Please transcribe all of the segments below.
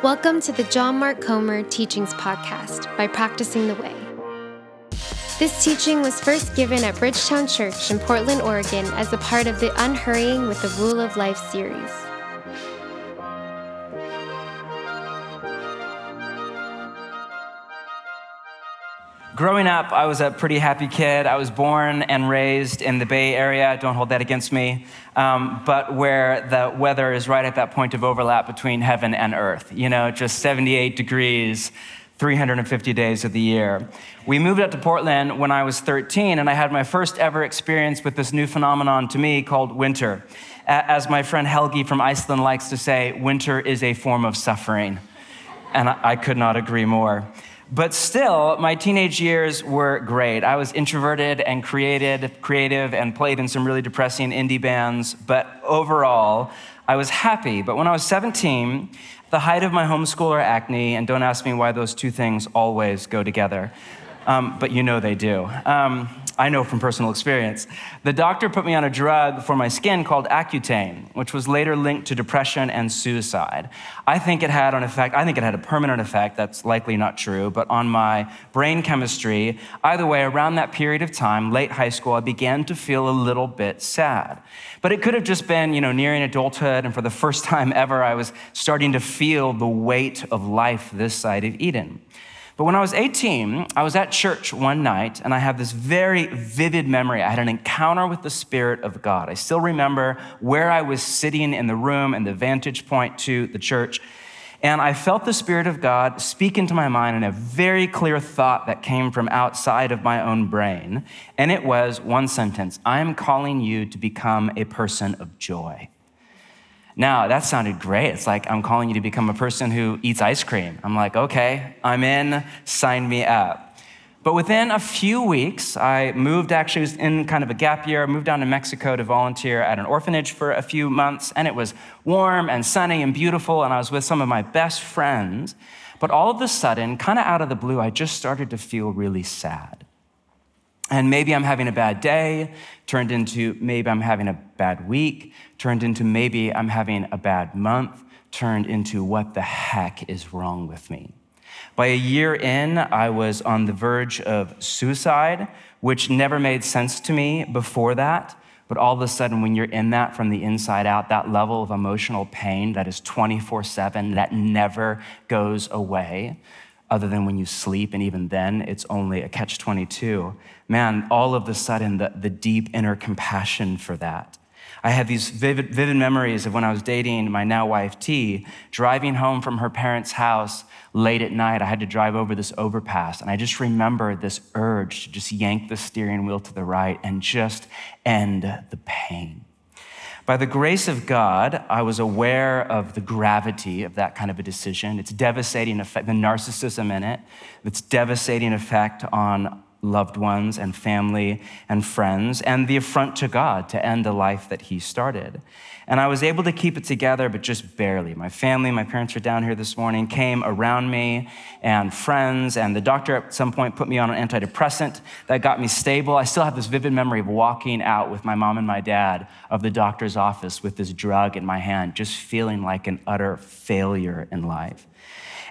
Welcome to the John Mark Comer Teachings Podcast by Practicing the Way. This teaching was first given at Bridgetown Church in Portland, Oregon, as a part of the Unhurrying with the Rule of Life series. Growing up, I was a pretty happy kid. I was born and raised in the Bay Area. Don't hold that against me. Um, but where the weather is right at that point of overlap between heaven and earth. You know, just 78 degrees, 350 days of the year. We moved up to Portland when I was 13, and I had my first ever experience with this new phenomenon to me called winter. As my friend Helgi from Iceland likes to say, winter is a form of suffering. And I could not agree more. But still, my teenage years were great. I was introverted and created, creative and played in some really depressing indie bands. But overall, I was happy. But when I was 17, the height of my homeschooler acne, and don't ask me why those two things always go together, um, but you know they do. Um, I know from personal experience. The doctor put me on a drug for my skin called Accutane, which was later linked to depression and suicide. I think it had an effect, I think it had a permanent effect, that's likely not true, but on my brain chemistry, either way, around that period of time, late high school, I began to feel a little bit sad. But it could have just been, you know, nearing adulthood, and for the first time ever, I was starting to feel the weight of life this side of Eden. But when I was 18, I was at church one night and I have this very vivid memory. I had an encounter with the Spirit of God. I still remember where I was sitting in the room and the vantage point to the church. And I felt the Spirit of God speak into my mind in a very clear thought that came from outside of my own brain. And it was one sentence I am calling you to become a person of joy. Now, that sounded great. It's like I'm calling you to become a person who eats ice cream. I'm like, okay, I'm in, sign me up. But within a few weeks, I moved, actually, was in kind of a gap year, moved down to Mexico to volunteer at an orphanage for a few months, and it was warm and sunny and beautiful, and I was with some of my best friends. But all of a sudden, kind of out of the blue, I just started to feel really sad. And maybe I'm having a bad day, turned into maybe I'm having a bad week, turned into maybe I'm having a bad month, turned into what the heck is wrong with me. By a year in, I was on the verge of suicide, which never made sense to me before that. But all of a sudden, when you're in that from the inside out, that level of emotional pain that is 24 7, that never goes away, other than when you sleep, and even then, it's only a catch 22. Man, all of a sudden, the, the deep inner compassion for that. I have these vivid, vivid memories of when I was dating my now wife, T, driving home from her parents' house late at night. I had to drive over this overpass, and I just remember this urge to just yank the steering wheel to the right and just end the pain. By the grace of God, I was aware of the gravity of that kind of a decision, its devastating effect, the narcissism in it, its devastating effect on loved ones and family and friends, and the affront to God to end a life that He started. And I was able to keep it together, but just barely. My family, my parents are down here this morning, came around me, and friends, and the doctor at some point put me on an antidepressant that got me stable. I still have this vivid memory of walking out with my mom and my dad of the doctor's office with this drug in my hand, just feeling like an utter failure in life.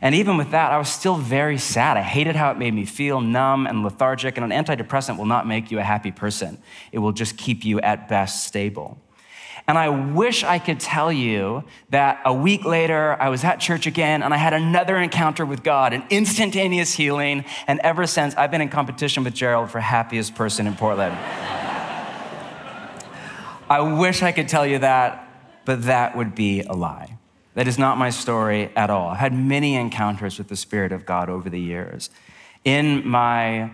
And even with that, I was still very sad. I hated how it made me feel numb and lethargic, and an antidepressant will not make you a happy person. It will just keep you at best stable. And I wish I could tell you that a week later, I was at church again and I had another encounter with God, an instantaneous healing. And ever since, I've been in competition with Gerald for happiest person in Portland. I wish I could tell you that, but that would be a lie. That is not my story at all. I've had many encounters with the Spirit of God over the years. In my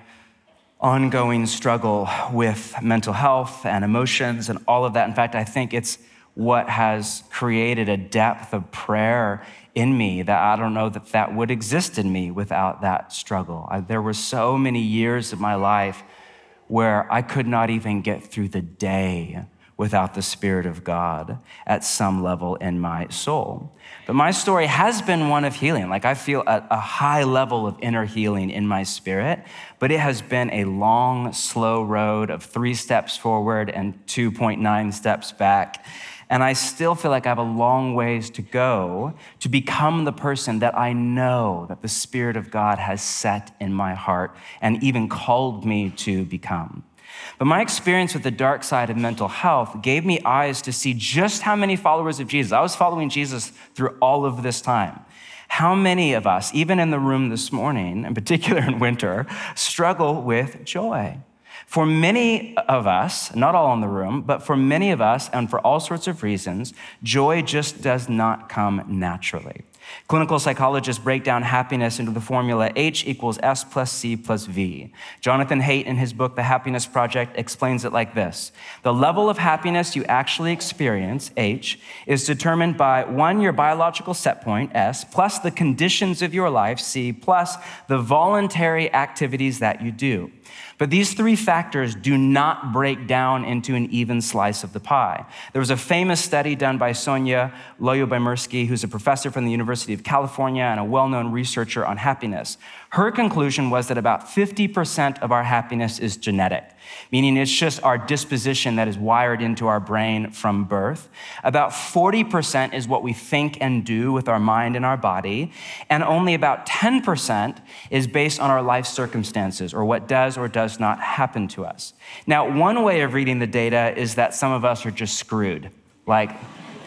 ongoing struggle with mental health and emotions and all of that. In fact, I think it's what has created a depth of prayer in me that I don't know that that would exist in me without that struggle. I, there were so many years of my life where I could not even get through the day without the Spirit of God at some level in my soul. But my story has been one of healing. Like I feel a, a, high level of inner healing in my spirit, but it has been a long, slow road of three steps forward and 2.9 steps back. and I still feel like I have a long ways to go to become the person that I know that the Spirit of God has set in my heart and even called me to become. But my experience with the dark side of mental health gave me eyes to see just how many followers of Jesus. I was following Jesus through all of this time. How many of us, even in the room this morning, in particular in winter, struggle with joy? For many of us, not all in the room, but for many of us, and for all sorts of reasons, joy just does not come naturally. Clinical psychologists break down happiness into the formula H equals S plus C plus V. Jonathan Haidt, in his book, The Happiness Project, explains it like this The level of happiness you actually experience, H, is determined by one, your biological set point, S, plus the conditions of your life, C, plus the voluntary activities that you do. But these three factors do not break down into an even slice of the pie. There was a famous study done by Sonia Lyubomirsky, who's a professor from the University of California and a well known researcher on happiness. Her conclusion was that about 50% of our happiness is genetic, meaning it's just our disposition that is wired into our brain from birth. About 40% is what we think and do with our mind and our body. And only about 10% is based on our life circumstances or what does or does not happen to us. Now, one way of reading the data is that some of us are just screwed. Like,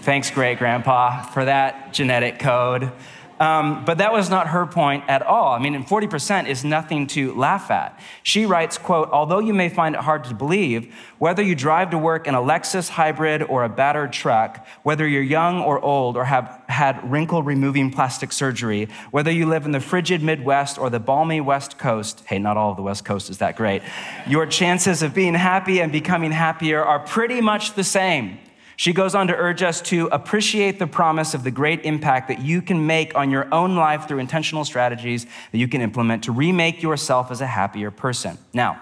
thanks, great grandpa, for that genetic code. Um, but that was not her point at all. I mean, and 40% is nothing to laugh at. She writes, quote, although you may find it hard to believe, whether you drive to work in a Lexus hybrid or a battered truck, whether you're young or old or have had wrinkle removing plastic surgery, whether you live in the frigid Midwest or the balmy West Coast, hey, not all of the West Coast is that great, your chances of being happy and becoming happier are pretty much the same. She goes on to urge us to appreciate the promise of the great impact that you can make on your own life through intentional strategies that you can implement to remake yourself as a happier person. Now,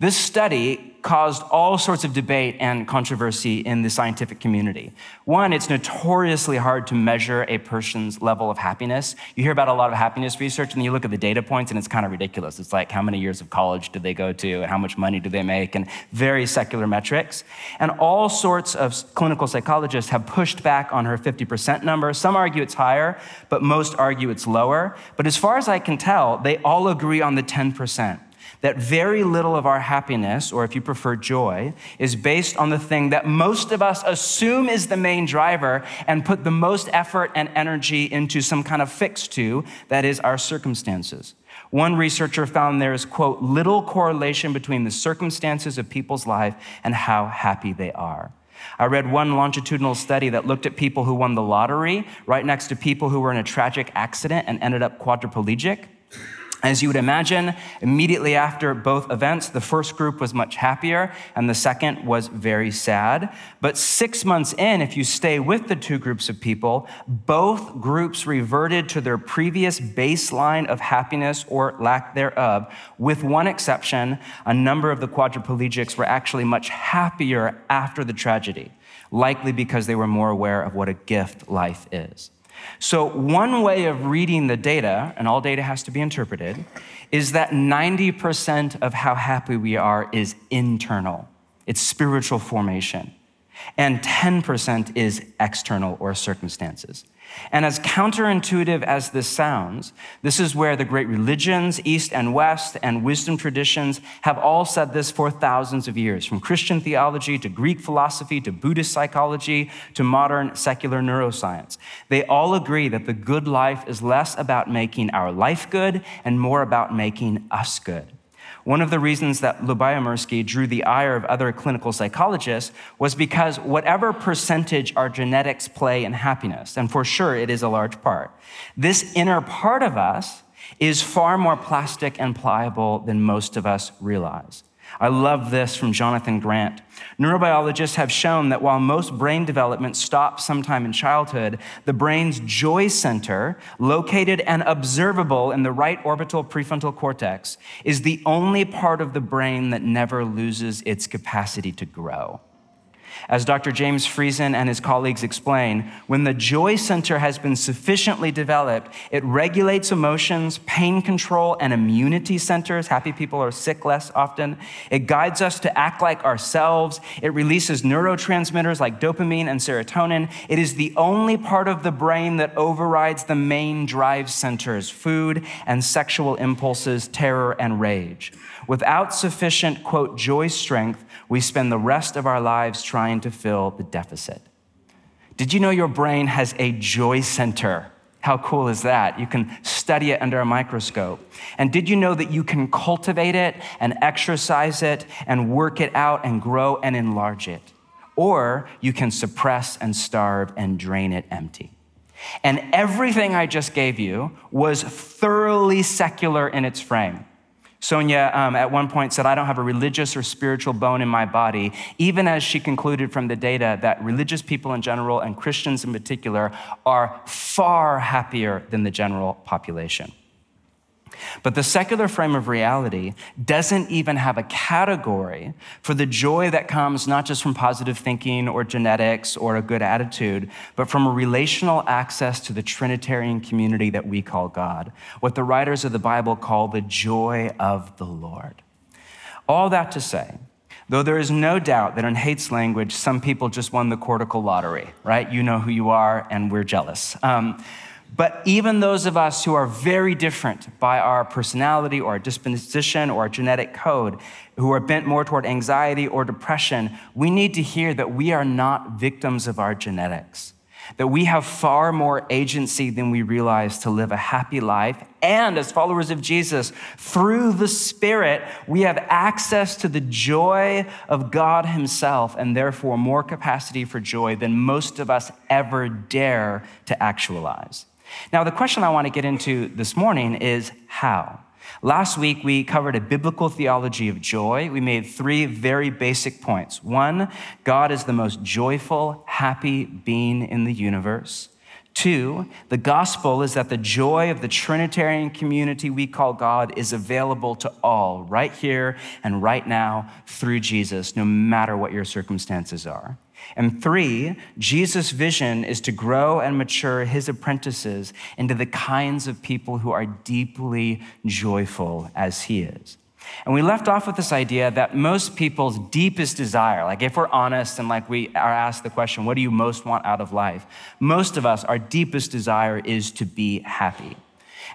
this study caused all sorts of debate and controversy in the scientific community. One, it's notoriously hard to measure a person's level of happiness. You hear about a lot of happiness research and then you look at the data points and it's kind of ridiculous. It's like how many years of college did they go to and how much money do they make and very secular metrics. And all sorts of clinical psychologists have pushed back on her 50% number. Some argue it's higher, but most argue it's lower. But as far as I can tell, they all agree on the 10% that very little of our happiness, or if you prefer joy, is based on the thing that most of us assume is the main driver and put the most effort and energy into some kind of fix to, that is, our circumstances. One researcher found there is, quote, little correlation between the circumstances of people's life and how happy they are. I read one longitudinal study that looked at people who won the lottery right next to people who were in a tragic accident and ended up quadriplegic. As you would imagine, immediately after both events, the first group was much happier and the second was very sad. But six months in, if you stay with the two groups of people, both groups reverted to their previous baseline of happiness or lack thereof, with one exception a number of the quadriplegics were actually much happier after the tragedy, likely because they were more aware of what a gift life is. So, one way of reading the data, and all data has to be interpreted, is that 90% of how happy we are is internal, it's spiritual formation, and 10% is external or circumstances. And as counterintuitive as this sounds, this is where the great religions, East and West, and wisdom traditions have all said this for thousands of years, from Christian theology to Greek philosophy to Buddhist psychology to modern secular neuroscience. They all agree that the good life is less about making our life good and more about making us good. One of the reasons that Lyubomirsky drew the ire of other clinical psychologists was because whatever percentage our genetics play in happiness, and for sure it is a large part, this inner part of us is far more plastic and pliable than most of us realize. I love this from Jonathan Grant. Neurobiologists have shown that while most brain development stops sometime in childhood, the brain's joy center, located and observable in the right orbital prefrontal cortex, is the only part of the brain that never loses its capacity to grow. As Dr. James Friesen and his colleagues explain, when the joy center has been sufficiently developed, it regulates emotions, pain control, and immunity centers. Happy people are sick less often. It guides us to act like ourselves. It releases neurotransmitters like dopamine and serotonin. It is the only part of the brain that overrides the main drive centers food and sexual impulses, terror and rage. Without sufficient, quote, joy strength, we spend the rest of our lives trying to fill the deficit. Did you know your brain has a joy center? How cool is that? You can study it under a microscope. And did you know that you can cultivate it and exercise it and work it out and grow and enlarge it? Or you can suppress and starve and drain it empty. And everything I just gave you was thoroughly secular in its frame. Sonia um, at one point said, I don't have a religious or spiritual bone in my body, even as she concluded from the data that religious people in general and Christians in particular are far happier than the general population. But the secular frame of reality doesn't even have a category for the joy that comes not just from positive thinking or genetics or a good attitude, but from a relational access to the Trinitarian community that we call God, what the writers of the Bible call the joy of the Lord. All that to say, Though there is no doubt that in Haidt's language, some people just won the cortical lottery, right? You know who you are, and we're jealous. Um, but even those of us who are very different by our personality or our disposition or our genetic code, who are bent more toward anxiety or depression, we need to hear that we are not victims of our genetics. That we have far more agency than we realize to live a happy life. And as followers of Jesus, through the Spirit, we have access to the joy of God Himself and therefore more capacity for joy than most of us ever dare to actualize. Now, the question I want to get into this morning is how? Last week, we covered a biblical theology of joy. We made three very basic points. One, God is the most joyful, happy being in the universe. Two, the gospel is that the joy of the Trinitarian community we call God is available to all right here and right now through Jesus, no matter what your circumstances are. And three, Jesus' vision is to grow and mature his apprentices into the kinds of people who are deeply joyful as he is. And we left off with this idea that most people's deepest desire, like if we're honest and like we are asked the question, what do you most want out of life? Most of us, our deepest desire is to be happy.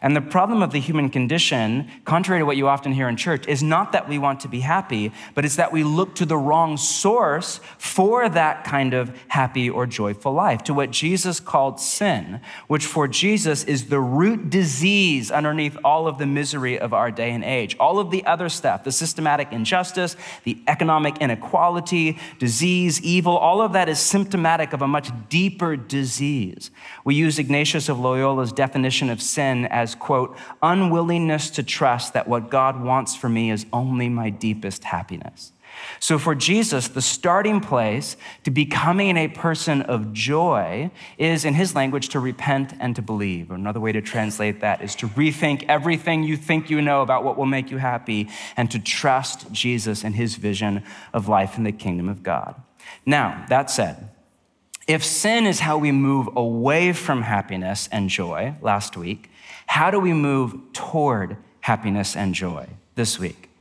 And the problem of the human condition, contrary to what you often hear in church, is not that we want to be happy, but it's that we look to the wrong source for that kind of happy or joyful life, to what Jesus called sin, which for Jesus is the root disease underneath all of the misery of our day and age. All of the other stuff, the systematic injustice, the economic inequality, disease, evil, all of that is symptomatic of a much deeper disease. We use Ignatius of Loyola's definition of sin as as, quote, unwillingness to trust that what God wants for me is only my deepest happiness. So, for Jesus, the starting place to becoming a person of joy is, in his language, to repent and to believe. Another way to translate that is to rethink everything you think you know about what will make you happy and to trust Jesus and his vision of life in the kingdom of God. Now, that said, if sin is how we move away from happiness and joy last week, how do we move toward happiness and joy this week?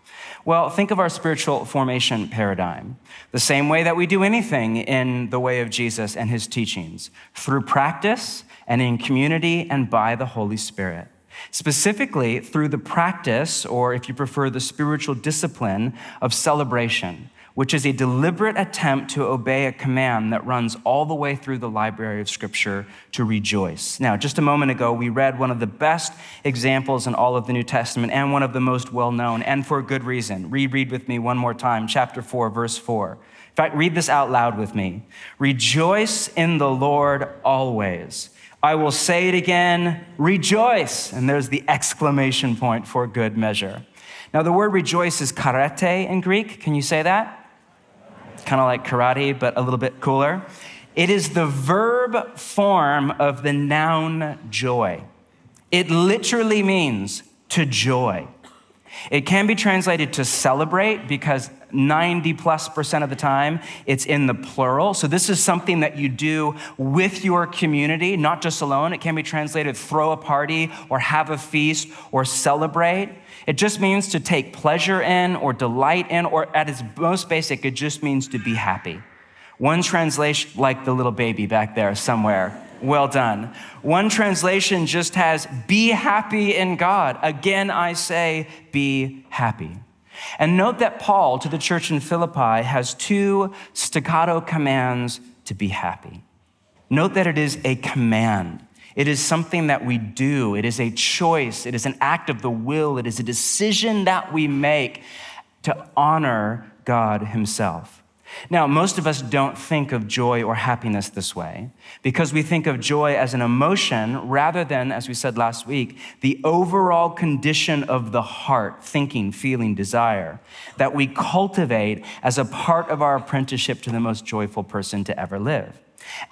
Well, think of our spiritual formation paradigm. The same way that we do anything in the way of Jesus and his teachings through practice and in community and by the Holy Spirit. Specifically, through the practice, or if you prefer, the spiritual discipline of celebration which is a deliberate attempt to obey a command that runs all the way through the library of Scripture to rejoice. Now, just a moment ago, we read one of the best examples in all of the New Testament and one of the most well known, and for good reason. Reread with me one more time, chapter 4, verse 4. In fact, read this out loud with me. Rejoice in the Lord always. I will say it again, rejoice. And there's the exclamation point for good measure. Now, the word rejoice is chairete in Greek. Can you say that? Kind of like karate, but a little bit cooler. It is the verb form of the noun joy. It literally means to joy. It can be translated to celebrate because 90 plus percent of the time it's in the plural. So this is something that you do with your community, not just alone. It can be translated throw a party or have a feast or celebrate. It just means to take pleasure in or delight in, or at its most basic, it just means to be happy. One translation, like the little baby back there somewhere. Well done. One translation just has, be happy in God. Again, I say, be happy. And note that Paul to the church in Philippi has two staccato commands to be happy. Note that it is a command. It is something that we do. It is a choice. It is an act of the will. It is a decision that we make to honor God Himself. Now, most of us don't think of joy or happiness this way because we think of joy as an emotion rather than, as we said last week, the overall condition of the heart, thinking, feeling, desire, that we cultivate as a part of our apprenticeship to the most joyful person to ever live.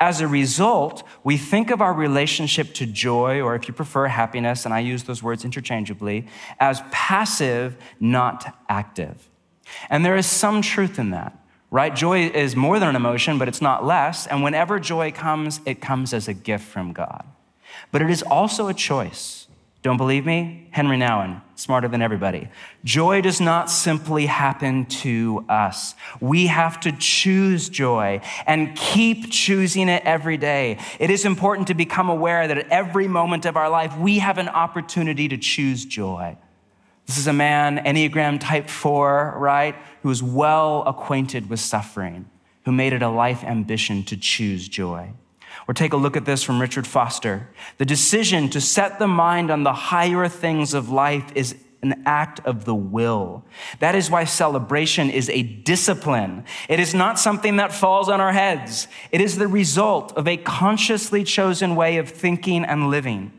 As a result, we think of our relationship to joy, or if you prefer, happiness, and I use those words interchangeably, as passive, not active. And there is some truth in that right? Joy is more than an emotion, but it's not less. And whenever joy comes, it comes as a gift from God. But it is also a choice. Don't believe me? Henri Nouwen, smarter than everybody. Joy does not simply happen to us. We have to choose joy and keep choosing it every day. It is important to become aware that at every moment of our life, we have an opportunity to choose joy. This is a man, Enneagram type four, right, who is well acquainted with suffering, who made it a life ambition to choose joy. Or take a look at this from Richard Foster. The decision to set the mind on the higher things of life is an act of the will. That is why celebration is a discipline. It is not something that falls on our heads. It is the result of a consciously chosen way of thinking and living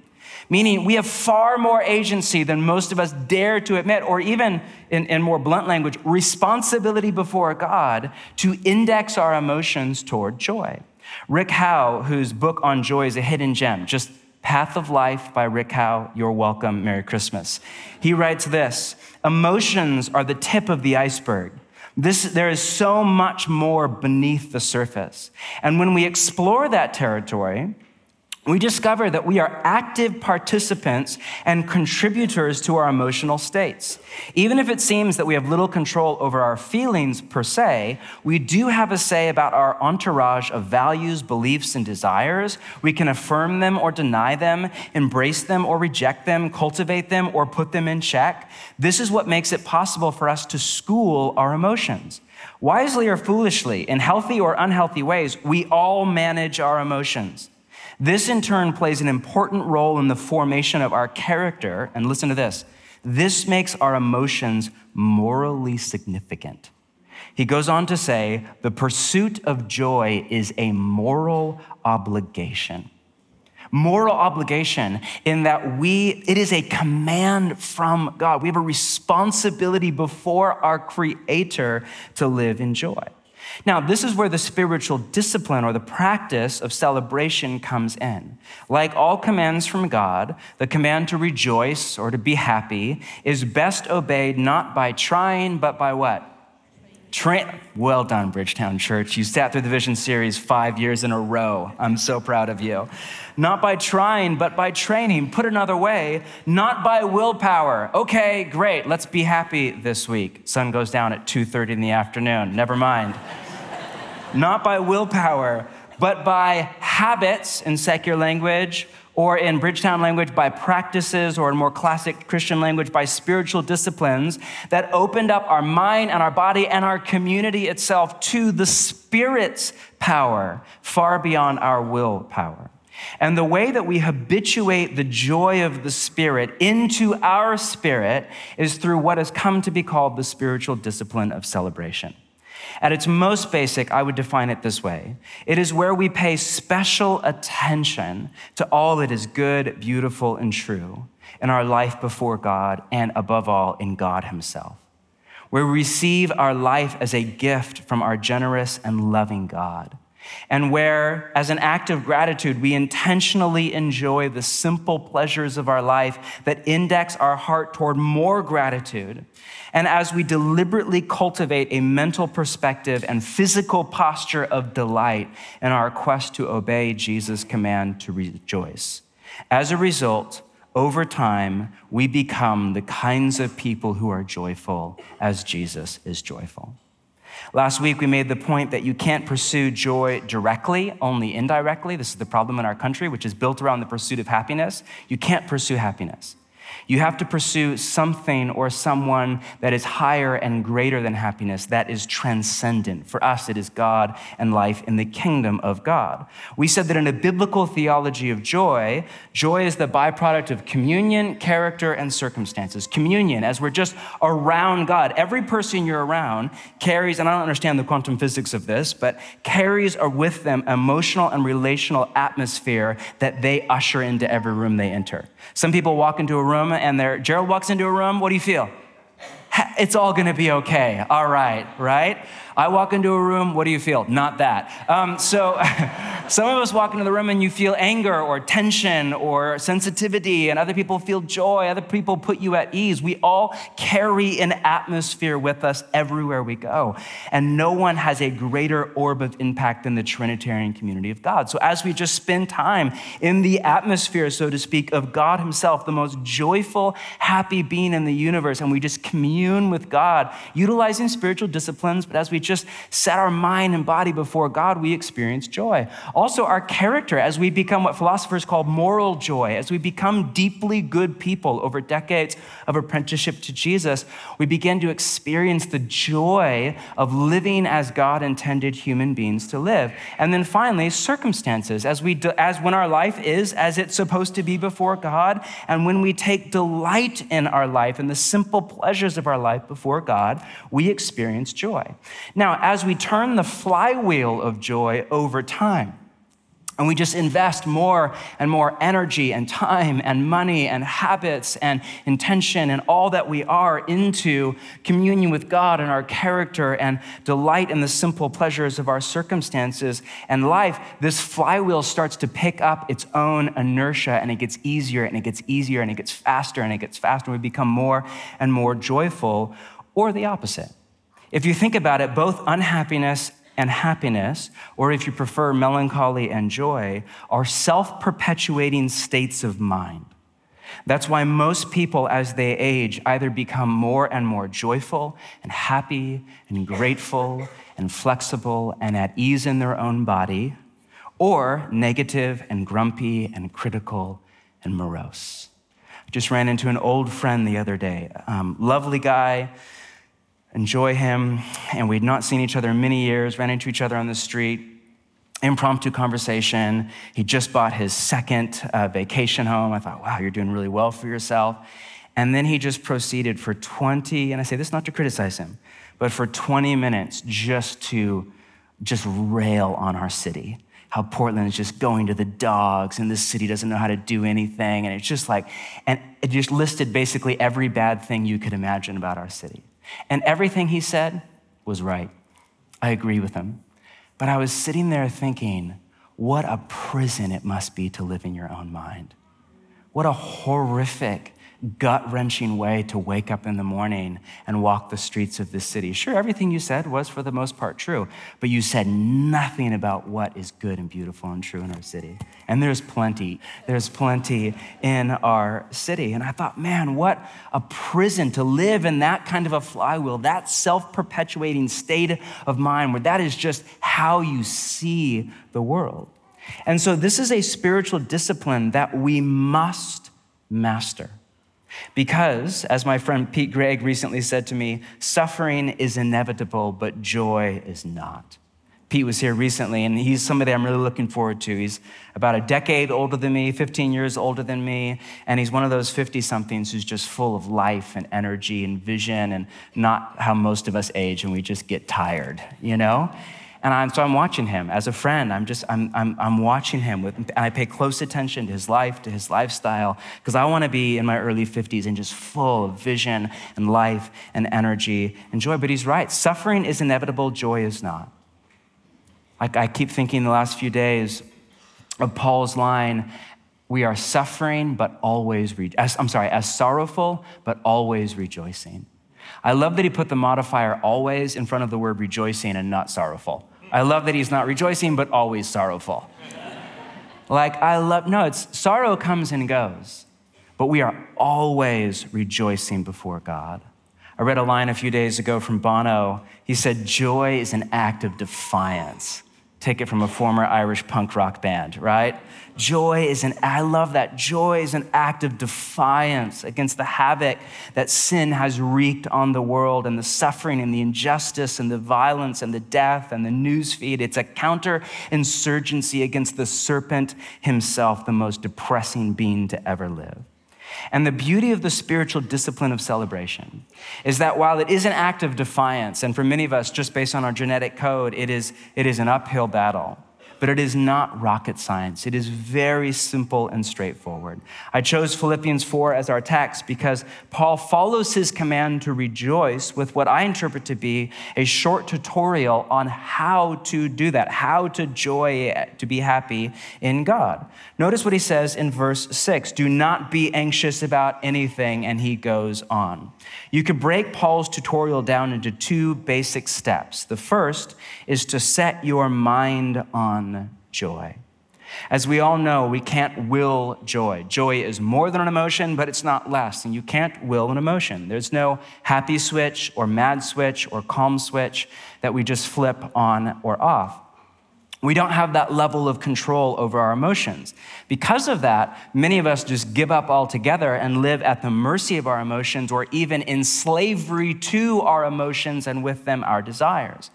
meaning we have far more agency than most of us dare to admit, or even in, in more blunt language, responsibility before God to index our emotions toward joy. Rick Howe, whose book on joy is a hidden gem, just Path of Life by Rick Howe, you're welcome, Merry Christmas. He writes this Emotions are the tip of the iceberg. This, there is so much more beneath the surface. And when we explore that territory, we discover that we are active participants and contributors to our emotional states. Even if it seems that we have little control over our feelings per se, we do have a say about our entourage of values, beliefs, and desires. We can affirm them or deny them, embrace them or reject them, cultivate them or put them in check. This is what makes it possible for us to school our emotions. Wisely or foolishly, in healthy or unhealthy ways, we all manage our emotions. This, in turn, plays an important role in the formation of our character. And listen to this this makes our emotions morally significant. He goes on to say, the pursuit of joy is a moral obligation. Moral obligation in that we, it is a command from God. We have a responsibility before our Creator to live in joy. Now, this is where the spiritual discipline or the practice of celebration comes in. Like all commands from God, the command to rejoice or to be happy is best obeyed not by trying, but by what? Tra- well done, Bridgetown Church. You sat through the Vision series five years in a row. I'm so proud of you. Not by trying, but by training. Put another way, not by willpower. Okay, great. Let's be happy this week. Sun goes down at 2:30 in the afternoon. Never mind. not by willpower, but by habits in secular language or in Bridgetown language by practices, or in more classic Christian language by spiritual disciplines that opened up our mind and our body and our community itself to the Spirit's power far beyond our willpower. And the way that we habituate the joy of the Spirit into our spirit is through what has come to be called the spiritual discipline of celebration. At its most basic, I would define it this way it is where we pay special attention to all that is good, beautiful, and true in our life before God, and above all, in God Himself. Where we receive our life as a gift from our generous and loving God. And where, as an act of gratitude, we intentionally enjoy the simple pleasures of our life that index our heart toward more gratitude. And as we deliberately cultivate a mental perspective and physical posture of delight in our quest to obey Jesus' command to rejoice. As a result, over time, we become the kinds of people who are joyful as Jesus is joyful. Last week, we made the point that you can't pursue joy directly, only indirectly. This is the problem in our country, which is built around the pursuit of happiness. You can't pursue happiness. You have to pursue something or someone that is higher and greater than happiness, that is transcendent. For us, it is God and life in the kingdom of God. We said that in a biblical theology of joy, joy is the byproduct of communion, character, and circumstances. Communion, as we're just around God, every person you're around carries, and I don't understand the quantum physics of this, but carries with them emotional and relational atmosphere that they usher into every room they enter. Some people walk into a room and there, Gerald walks into a room, what do you feel? It's all gonna be okay. All right, right? I walk into a room, what do you feel? Not that. Um, so some of us walk into the room and you feel anger or tension or sensitivity, and other people feel joy. Other people put you at ease. We all carry an atmosphere with us everywhere we go. And no one has a greater orb of impact than the Trinitarian community of God. So as we just spend time in the atmosphere, so to speak, of God Himself, the most joyful, happy being in the universe, and we just commune with God, utilizing spiritual disciplines, but as we just set our mind and body before God, we experience joy. Also, our character, as we become what philosophers call moral joy, as we become deeply good people over decades of apprenticeship to Jesus, we begin to experience the joy of living as God intended human beings to live. And then finally, circumstances, as we as when our life is as it's supposed to be before God, and when we take delight in our life and the simple pleasures of our life before God, we experience joy. Now, as we turn the flywheel of joy over time, and we just invest more and more energy and time and money and habits and intention and all that we are into communion with God and our character and delight in the simple pleasures of our circumstances and life, this flywheel starts to pick up its own inertia and it gets easier and it gets easier and it gets faster and it gets faster. And we become more and more joyful, or the opposite. If you think about it, both unhappiness and happiness, or if you prefer melancholy and joy, are self perpetuating states of mind. That's why most people, as they age, either become more and more joyful and happy and grateful and flexible and at ease in their own body, or negative and grumpy and critical and morose. I just ran into an old friend the other day, um, lovely guy enjoy him. And we'd not seen each other in many years, ran into each other on the street. Impromptu conversation. He just bought his second uh, vacation home. I thought, wow, you're doing really well for yourself. And then he just proceeded for 20, and I say this not to criticize him, but for 20 minutes just to just rail on our city how Portland is just going to the dogs and this city doesn't know how to do anything. And it's just like, and it just listed basically every bad thing you could imagine about our city. And everything he said was right. I agree with him. But I was sitting there thinking, what a prison it must be to live in your own mind. What a horrific gut wrenching way to wake up in the morning and walk the streets of this city. Sure, everything you said was for the most part true, but you said nothing about what is good and beautiful and true in our city. And there's plenty. There's plenty in our city. And I thought, man, what a prison to live in that kind of a flywheel, that self perpetuating state of mind where that is just how you see the world. And so, this is a spiritual discipline that we must master. Because, as my friend Pete Greig recently said to me, suffering is inevitable, but joy is not. Pete was here recently, and he's somebody I'm really looking forward to. He's about a decade older than me, 15 years older than me, and he's one of those 50 somethings who's just full of life and energy and vision, and not how most of us age and we just get tired, you know? And I'm, so I'm watching him as a friend. I'm just, I'm, I'm, I'm watching him with, and I pay close attention to his life, to his lifestyle, because I want to be in my early 50s and just full of vision and life and energy and joy. But he's right. Suffering is inevitable, joy is not. Like I keep thinking the last few days of Paul's line, we are suffering but always, re- as, I'm sorry, as sorrowful but always rejoicing. I love that he put the modifier always in front of the word rejoicing and not sorrowful. I love that he's not rejoicing but always sorrowful. like I love, no, it's sorrow comes and goes, but we are always rejoicing before God. I read a line a few days ago from Bono. He said, Joy is an act of defiance. Take it from a former Irish punk rock band, right? Joy is an, I love that. Joy is an act of defiance against the havoc that sin has wreaked on the world and the suffering and the injustice and the violence and the death and the newsfeed. It's a counterinsurgency against the serpent himself, the most depressing being to ever live. And the beauty of the spiritual discipline of celebration is that while it is an act of defiance, and for many of us, just based on our genetic code, it is, it is an uphill battle but it is not rocket science. It is very simple and straightforward. I chose Philippians 4 as our text because Paul follows his command to rejoice with what I interpret to be a short tutorial on how to do that, how to joy, to be happy in God. Notice what he says in verse 6 do not be anxious about anything, and he goes on. You could break Paul's tutorial down into two basic steps. The first is to set your mind on joy. As we all know, we can't will joy. Joy is more than an emotion, but it's not less. And you can't will an emotion. There's no happy switch or mad switch or calm switch that we just flip on or off. We don't have that level of control over our emotions. Because of that, many of us just give up altogether and live at the mercy of our emotions or even in slavery to our emotions and with them our desires.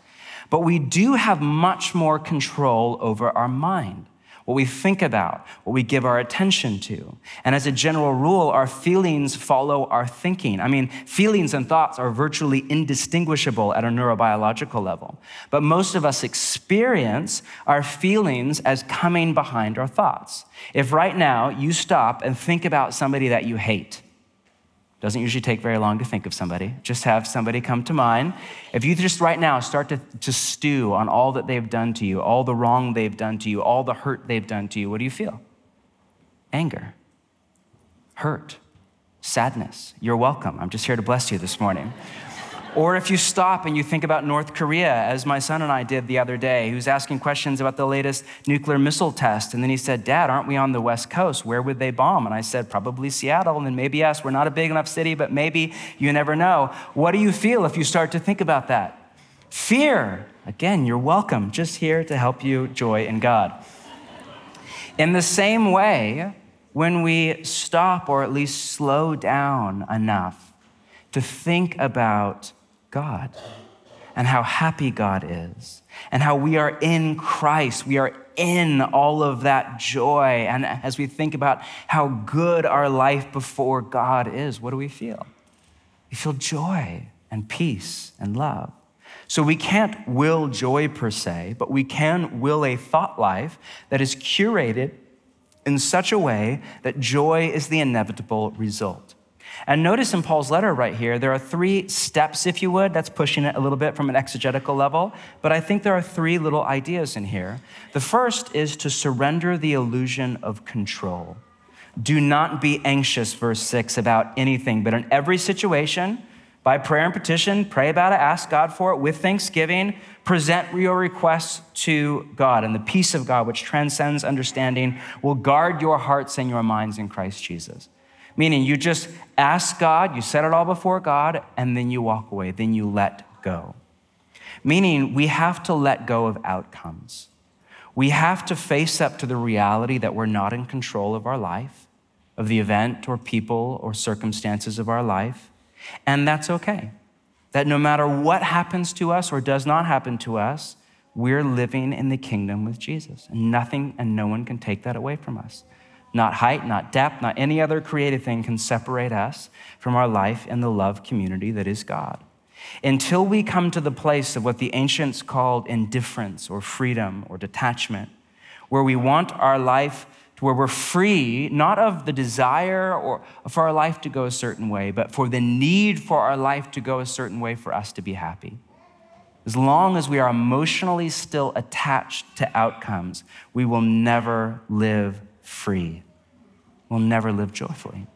But we do have much more control over our mind what we think about, what we give our attention to. And as a general rule, our feelings follow our thinking. I mean, feelings and thoughts are virtually indistinguishable at a neurobiological level. But most of us experience our feelings as coming behind our thoughts. If right now you stop and think about somebody that you hate, doesn't usually take very long to think of somebody. Just have somebody come to mind. If you just right now start to, to stew on all that they've done to you, all the wrong they've done to you, all the hurt they've done to you, what do you feel? Anger, hurt, sadness. You're welcome. I'm just here to bless you this morning. Or if you stop and you think about North Korea, as my son and I did the other day, he was asking questions about the latest nuclear missile test. And then he said, Dad, aren't we on the West Coast? Where would they bomb? And I said, Probably Seattle. And then maybe yes, we're not a big enough city, but maybe you never know. What do you feel if you start to think about that? Fear. Again, you're welcome, just here to help you joy in God. In the same way, when we stop or at least slow down enough to think about God and how happy God is and how we are in Christ. We are in all of that joy. And as we think about how good our life before God is, what do we feel? We feel joy and peace and love. So we can't will joy per se, but we can will a thought life that is curated in such a way that joy is the inevitable result. And notice in Paul's letter right here, there are three steps, if you would. That's pushing it a little bit from an exegetical level. But I think there are three little ideas in here. The first is to surrender the illusion of control. Do not be anxious, verse 6, about anything, but in every situation, by prayer and petition, pray about it, ask God for it with thanksgiving, present your requests to God, and the peace of God, which transcends understanding, will guard your hearts and your minds in Christ Jesus. Meaning, you just ask God, you set it all before God, and then you walk away, then you let go. Meaning, we have to let go of outcomes. We have to face up to the reality that we're not in control of our life, of the event or people or circumstances of our life, and that's okay. That no matter what happens to us or does not happen to us, we're living in the kingdom with Jesus. And nothing and no one can take that away from us. Not height, not depth, not any other created thing can separate us from our life in the love community that is God. Until we come to the place of what the ancients called indifference or freedom or detachment, where we want our life to where we're free, not of the desire or for our life to go a certain way, but for the need for our life to go a certain way for us to be happy. as long as we are emotionally still attached to outcomes, we will never live free. We'll never live joyfully.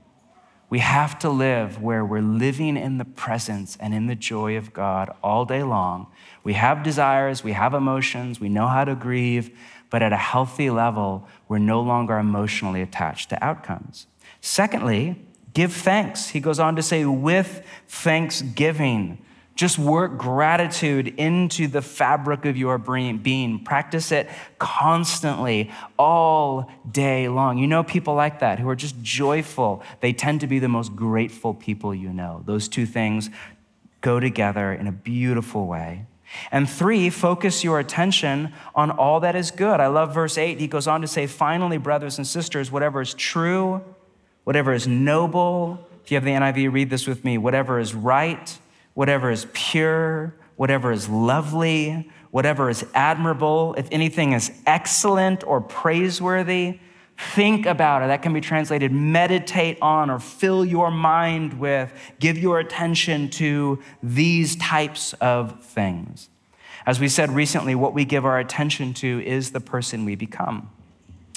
We have to live where we're living in the presence and in the joy of God all day long. We have desires, we have emotions, we know how to grieve, but at a healthy level, we're no longer emotionally attached to outcomes. Secondly, give thanks. He goes on to say, with thanksgiving. Just work gratitude into the fabric of your being. Practice it constantly, all day long. You know people like that who are just joyful. They tend to be the most grateful people you know. Those two things go together in a beautiful way. And three, focus your attention on all that is good. I love verse eight. He goes on to say, finally, brothers and sisters, whatever is true, whatever is noble, if you have the NIV, read this with me, whatever is right whatever is pure, whatever is lovely, whatever is admirable, if anything is excellent or praiseworthy, think about it. That can be translated meditate on or fill your mind with, give your attention to these types of things. As we said recently, what we give our attention to is the person we become.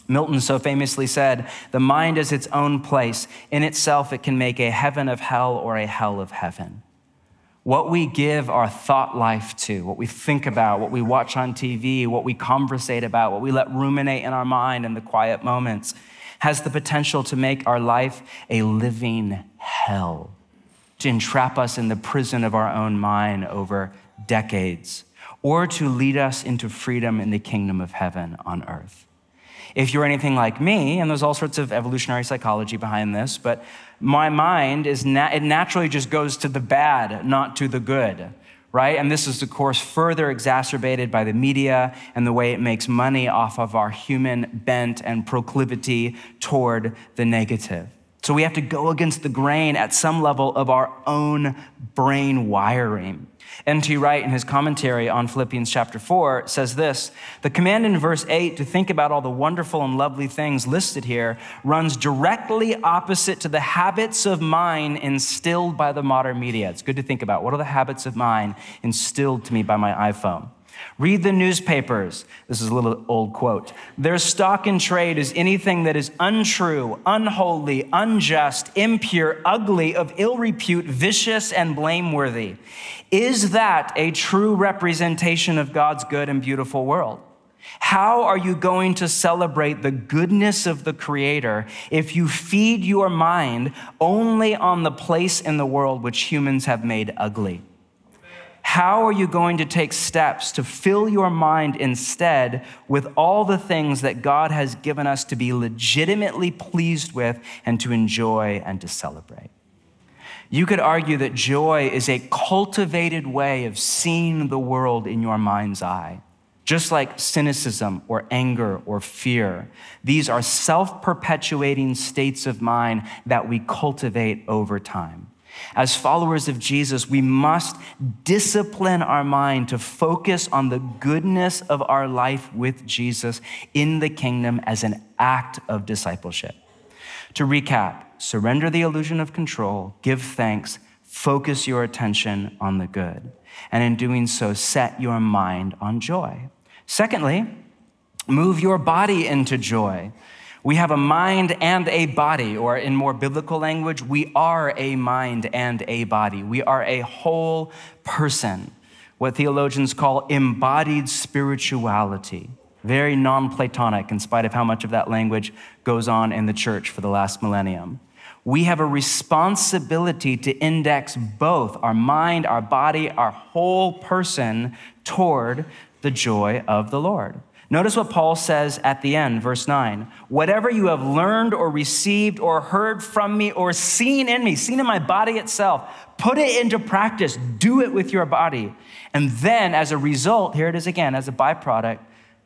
Milton so famously said, The mind is its own place. In itself, it can make a heaven of hell or a hell of heaven. What we give our thought life to, what we think about, what we watch on TV, what we conversate about, what we let ruminate in our mind in the quiet moments, has the potential to make our life a living hell, to entrap us in the prison of our own mind over decades, or to lead us into freedom in the kingdom of heaven on earth. If you're anything like me, and there's all sorts of evolutionary psychology behind this, but my mind is na- it naturally just goes to the bad, not to the good, right? And this is, of course, further exacerbated by the media and the way it makes money off of our human bent and proclivity toward the negative. So we have to go against the grain at some level of our own brain wiring. N.T. Wright, in his commentary on Philippians chapter 4, says this The command in verse 8 to think about all the wonderful and lovely things listed here runs directly opposite to the habits of mind instilled by the modern media. It's good to think about what are the habits of mind instilled to me by my iPhone? Read the newspapers. This is a little old quote. Their stock in trade is anything that is untrue, unholy, unjust, impure, ugly, of ill repute, vicious, and blameworthy. Is that a true representation of God's good and beautiful world? How are you going to celebrate the goodness of the Creator if you feed your mind only on the place in the world which humans have made ugly? How are you going to take steps to fill your mind instead with all the things that God has given us to be legitimately pleased with and to enjoy and to celebrate? You could argue that joy is a cultivated way of seeing the world in your mind's eye. Just like cynicism or anger or fear, these are self perpetuating states of mind that we cultivate over time. As followers of Jesus, we must discipline our mind to focus on the goodness of our life with Jesus in the kingdom as an act of discipleship. To recap, surrender the illusion of control, give thanks, focus your attention on the good. And in doing so, set your mind on joy. Secondly, move your body into joy. We have a mind and a body, or in more biblical language, we are a mind and a body. We are a whole person, what theologians call embodied spirituality. Very non Platonic, in spite of how much of that language goes on in the church for the last millennium. We have a responsibility to index both our mind, our body, our whole person toward the joy of the Lord. Notice what Paul says at the end, verse 9. Whatever you have learned or received or heard from me or seen in me, seen in my body itself, put it into practice. Do it with your body. And then, as a result, here it is again, as a byproduct,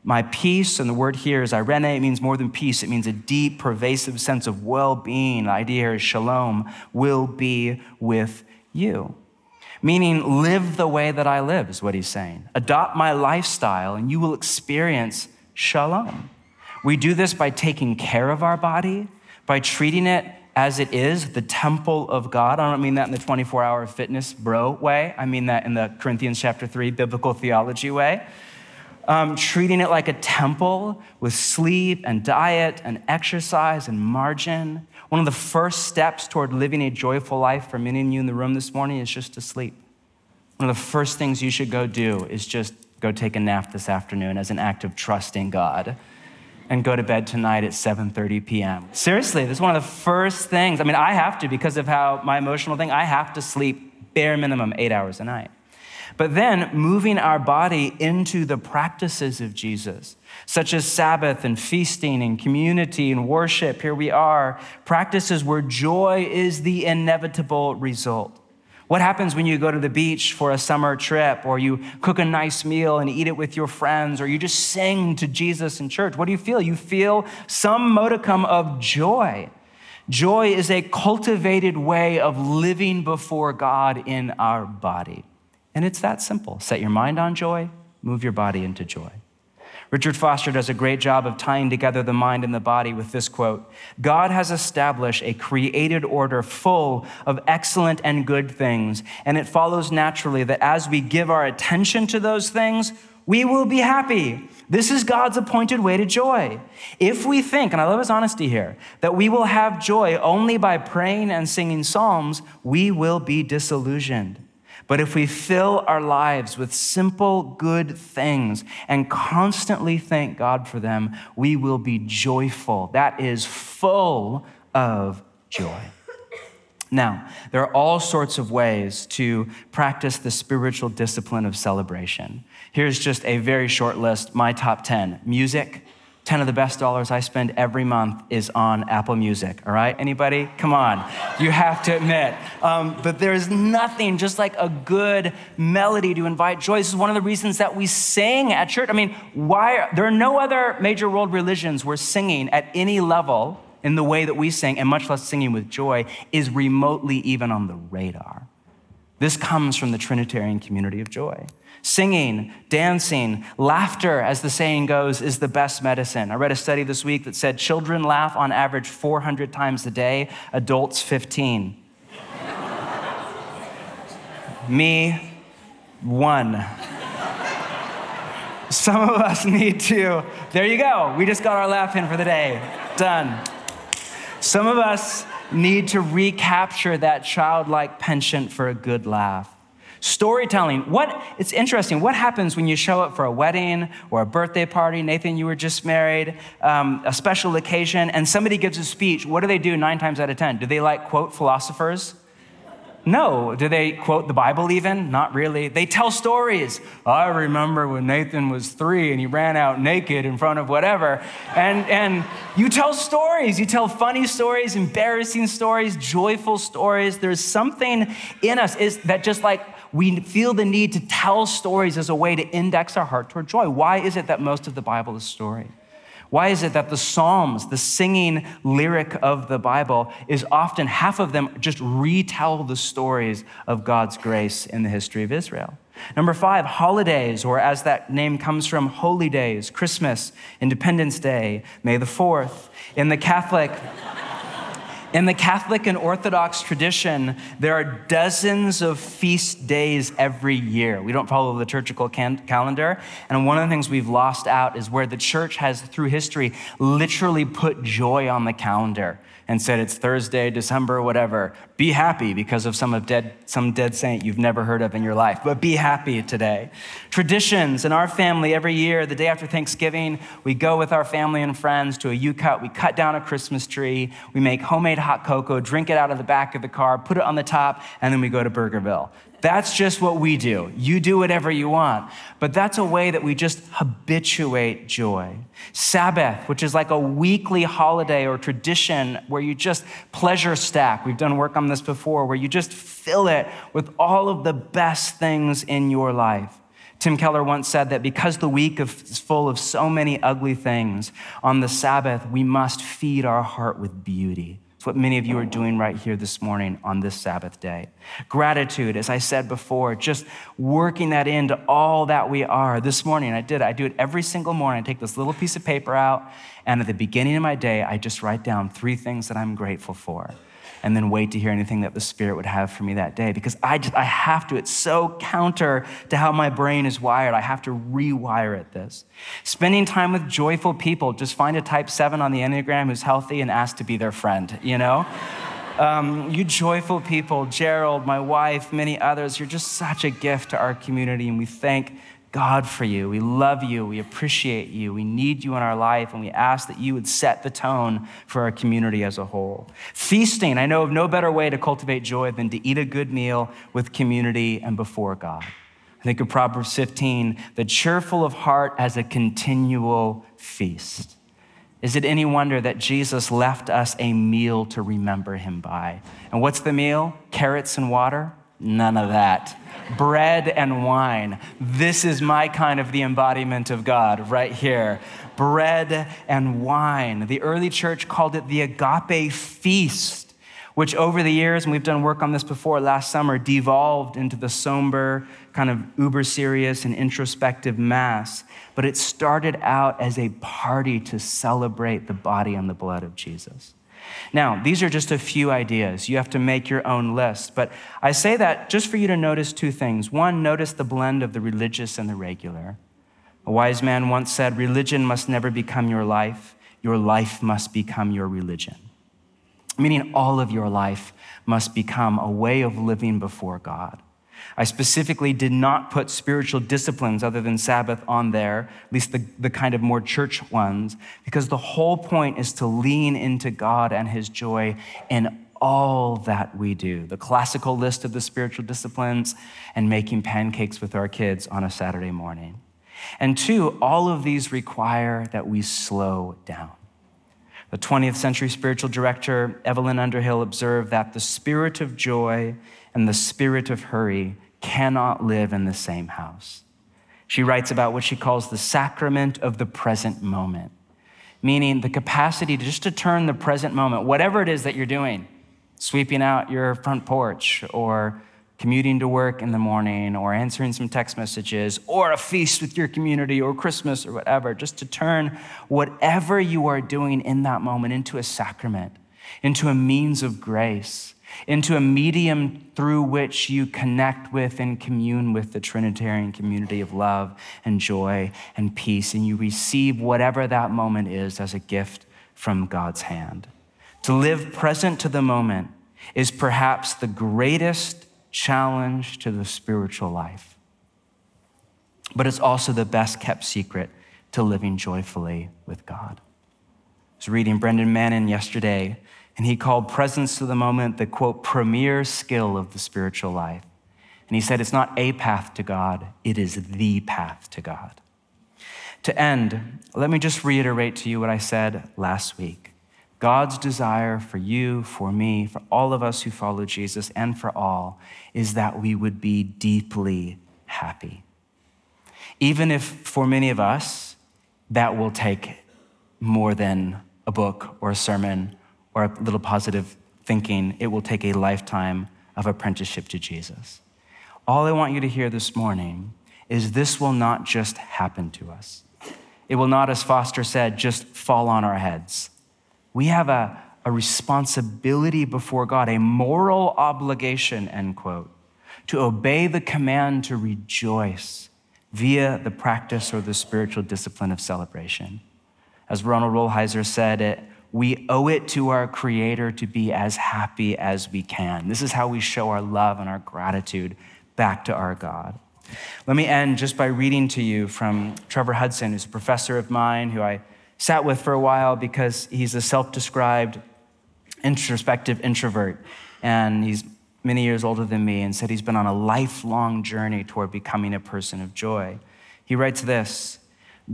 my peace, and the word here is eirene, it means more than peace, it means a deep, pervasive sense of well being. The idea here is shalom, will be with you meaning live the way that I live, is what he's saying. Adopt my lifestyle, and you will experience shalom. We do this by taking care of our body, by treating it as it is, the temple of God. I don't mean that in the 24 hour fitness bro way. I mean that in the Corinthians chapter 3 biblical theology way. Um, treating it like a temple with sleep and diet and exercise and margin. One of the first steps toward living a joyful life for many of you in the room this morning is just to sleep. One of the first things you should go do is just go take a nap this afternoon as an act of trusting God and go to bed tonight at 7:30 p.m. Seriously, this is one of the first things. I mean, I have to because of how my emotional thing, I have to sleep bare minimum 8 hours a night. But then moving our body into the practices of Jesus, such as Sabbath and feasting and community and worship, here we are, practices where joy is the inevitable result. What happens when you go to the beach for a summer trip, or you cook a nice meal and eat it with your friends, or you just sing to Jesus in church? What do you feel? You feel some modicum of joy. Joy is a cultivated way of living before God in our body. And it's that simple. Set your mind on joy, move your body into joy. Richard Foster does a great job of tying together the mind and the body with this quote God has established a created order full of excellent and good things, and it follows naturally that as we give our attention to those things, we will be happy. This is God's appointed way to joy. If we think, and I love his honesty here, that we will have joy only by praying and singing psalms, we will be disillusioned. But if we fill our lives with simple good things and constantly thank God for them, we will be joyful. That is full of joy. Now, there are all sorts of ways to practice the spiritual discipline of celebration. Here's just a very short list my top 10 music, 10 of the best dollars I spend every month is on Apple Music, all right? Anybody? Come on. You have to admit. Um, but there's nothing just like a good melody to invite joy. This is one of the reasons that we sing at church. I mean, why? There are no other major world religions where singing at any level in the way that we sing, and much less singing with joy, is remotely even on the radar. This comes from the Trinitarian community of joy. Singing, dancing, laughter, as the saying goes, is the best medicine. I read a study this week that said children laugh on average 400 times a day, adults 15. Me, one. Some of us need to, there you go. We just got our laugh in for the day. Done. Some of us need to recapture that childlike penchant for a good laugh. Storytelling. What, it's interesting. What happens when you show up for a wedding or a birthday party? Nathan, you were just married, um, a special occasion, and somebody gives a speech. What do they do nine times out of 10? Do they like quote philosophers? No. Do they quote the Bible even? Not really. They tell stories. I remember when Nathan was three and he ran out naked in front of whatever. And, and you tell stories. You tell funny stories, embarrassing stories, joyful stories. There's something in us is that just like we feel the need to tell stories as a way to index our heart toward joy. Why is it that most of the Bible is story? Why is it that the Psalms, the singing lyric of the Bible, is often half of them just retell the stories of God's grace in the history of Israel? Number five, holidays, or as that name comes from, holy days, Christmas, Independence Day, May the 4th. In the Catholic, in the Catholic and Orthodox tradition, there are dozens of feast days every year. We don't follow the liturgical can- calendar. And one of the things we've lost out is where the church has, through history, literally put joy on the calendar and said it's Thursday, December, whatever. Be happy because of some of dead, some dead saint you've never heard of in your life, but be happy today. Traditions in our family every year, the day after Thanksgiving, we go with our family and friends to a U-cut. We cut down a Christmas tree. We make homemade hot cocoa, drink it out of the back of the car, put it on the top, and then we go to Burgerville. That's just what we do. You do whatever you want. But that's a way that we just habituate joy. Sabbath, which is like a weekly holiday or tradition where you just pleasure stack. We've done work on this before, where you just fill it with all of the best things in your life. Tim Keller once said that because the week is full of so many ugly things, on the Sabbath, we must feed our heart with beauty. It's what many of you are doing right here this morning on this Sabbath day. Gratitude, as I said before, just working that into all that we are. This morning, I did. I do it every single morning. I take this little piece of paper out, and at the beginning of my day, I just write down three things that I'm grateful for and then wait to hear anything that the Spirit would have for me that day because I just, I have to. It's so counter to how my brain is wired. I have to rewire it this. Spending time with joyful people. Just find a type seven on the Enneagram who's healthy and ask to be their friend, you know? Um, you joyful people, Gerald, my wife, many others, you're just such a gift to our community, and we thank God for you. We love you. We appreciate you. We need you in our life, and we ask that you would set the tone for our community as a whole. Feasting, I know of no better way to cultivate joy than to eat a good meal with community and before God. I think of Proverbs 15 the cheerful of heart as a continual feast. Is it any wonder that Jesus left us a meal to remember him by? And what's the meal? Carrots and water? None of that. Bread and wine. This is my kind of the embodiment of God right here. Bread and wine. The early church called it the agape feast, which over the years, and we've done work on this before last summer, devolved into the somber, kind of uber serious and introspective mass. But it started out as a party to celebrate the body and the blood of Jesus. Now, these are just a few ideas. You have to make your own list. But I say that just for you to notice two things. One, notice the blend of the religious and the regular. A wise man once said, Religion must never become your life, your life must become your religion. Meaning, all of your life must become a way of living before God. I specifically did not put spiritual disciplines other than Sabbath on there, at least the, the kind of more church ones, because the whole point is to lean into God and His joy in all that we do. The classical list of the spiritual disciplines and making pancakes with our kids on a Saturday morning. And two, all of these require that we slow down. The 20th century spiritual director, Evelyn Underhill, observed that the spirit of joy and the spirit of hurry cannot live in the same house. She writes about what she calls the sacrament of the present moment, meaning the capacity to just to turn the present moment, whatever it is that you're doing, sweeping out your front porch or commuting to work in the morning or answering some text messages or a feast with your community or Christmas or whatever, just to turn whatever you are doing in that moment into a sacrament, into a means of grace into a medium through which you connect with and commune with the Trinitarian community of love and joy and peace, and you receive whatever that moment is as a gift from God's hand. To live present to the moment is perhaps the greatest challenge to the spiritual life, but it's also the best kept secret to living joyfully with God. I was reading Brennan Manning yesterday and he called presence to the moment the quote, premier skill of the spiritual life. And he said, it's not a path to God, it is the path to God. To end, let me just reiterate to you what I said last week. God's desire for you, for me, for all of us who follow Jesus, and for all is that we would be deeply happy. Even if for many of us, that will take more than a book or a sermon or a little positive thinking, it will take a lifetime of apprenticeship to Jesus. All I want you to hear this morning is this will not just happen to us. It will not, as Foster said, just fall on our heads. We have a, a responsibility before God, a moral obligation, end quote, to obey the command to rejoice via the practice or the spiritual discipline of celebration. As Ronald Rolheiser said, it, we owe it to our Creator to be as happy as we can. This is how we show our love and our gratitude back to our God. Let me end just by reading to you from Trevor Hudson, who's a professor of mine who I sat with for a while because he's a self described introspective introvert. And he's many years older than me and said he's been on a lifelong journey toward becoming a person of joy. He writes this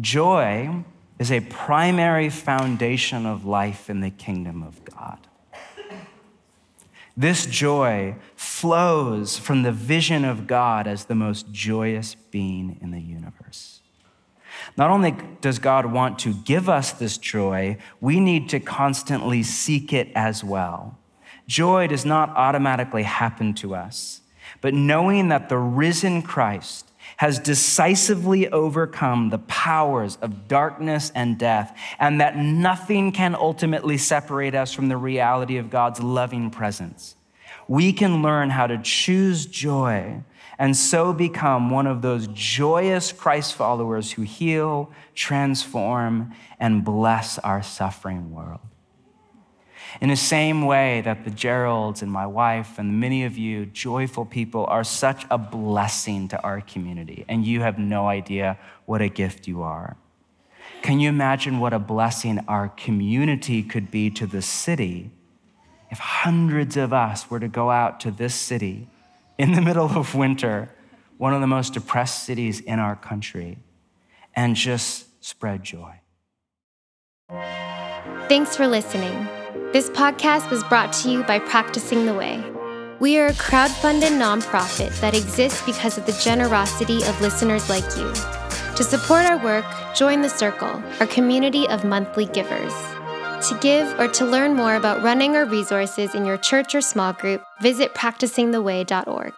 Joy is a primary foundation of life in the kingdom of God. This joy flows from the vision of God as the most joyous being in the universe. Not only does God want to give us this joy, we need to constantly seek it as well. Joy does not automatically happen to us, but knowing that the risen Christ has decisively overcome the powers of darkness and death, and that nothing can ultimately separate us from the reality of God's loving presence. We can learn how to choose joy and so become one of those joyous Christ followers who heal, transform, and bless our suffering world. In the same way that the Geralds and my wife and many of you joyful people are such a blessing to our community, and you have no idea what a gift you are. Can you imagine what a blessing our community could be to the city if hundreds of us were to go out to this city? in the middle of winter, one of the most depressed cities in our country, and just spread joy. Thanks for listening. This podcast was brought to you by Practicing the Way. We are a crowd-funded nonprofit that exists because of the generosity of listeners like you. To support our work, join the Circle, our community of monthly givers. To give or to learn more about running our resources in your church or small group, visit practicingtheway.org.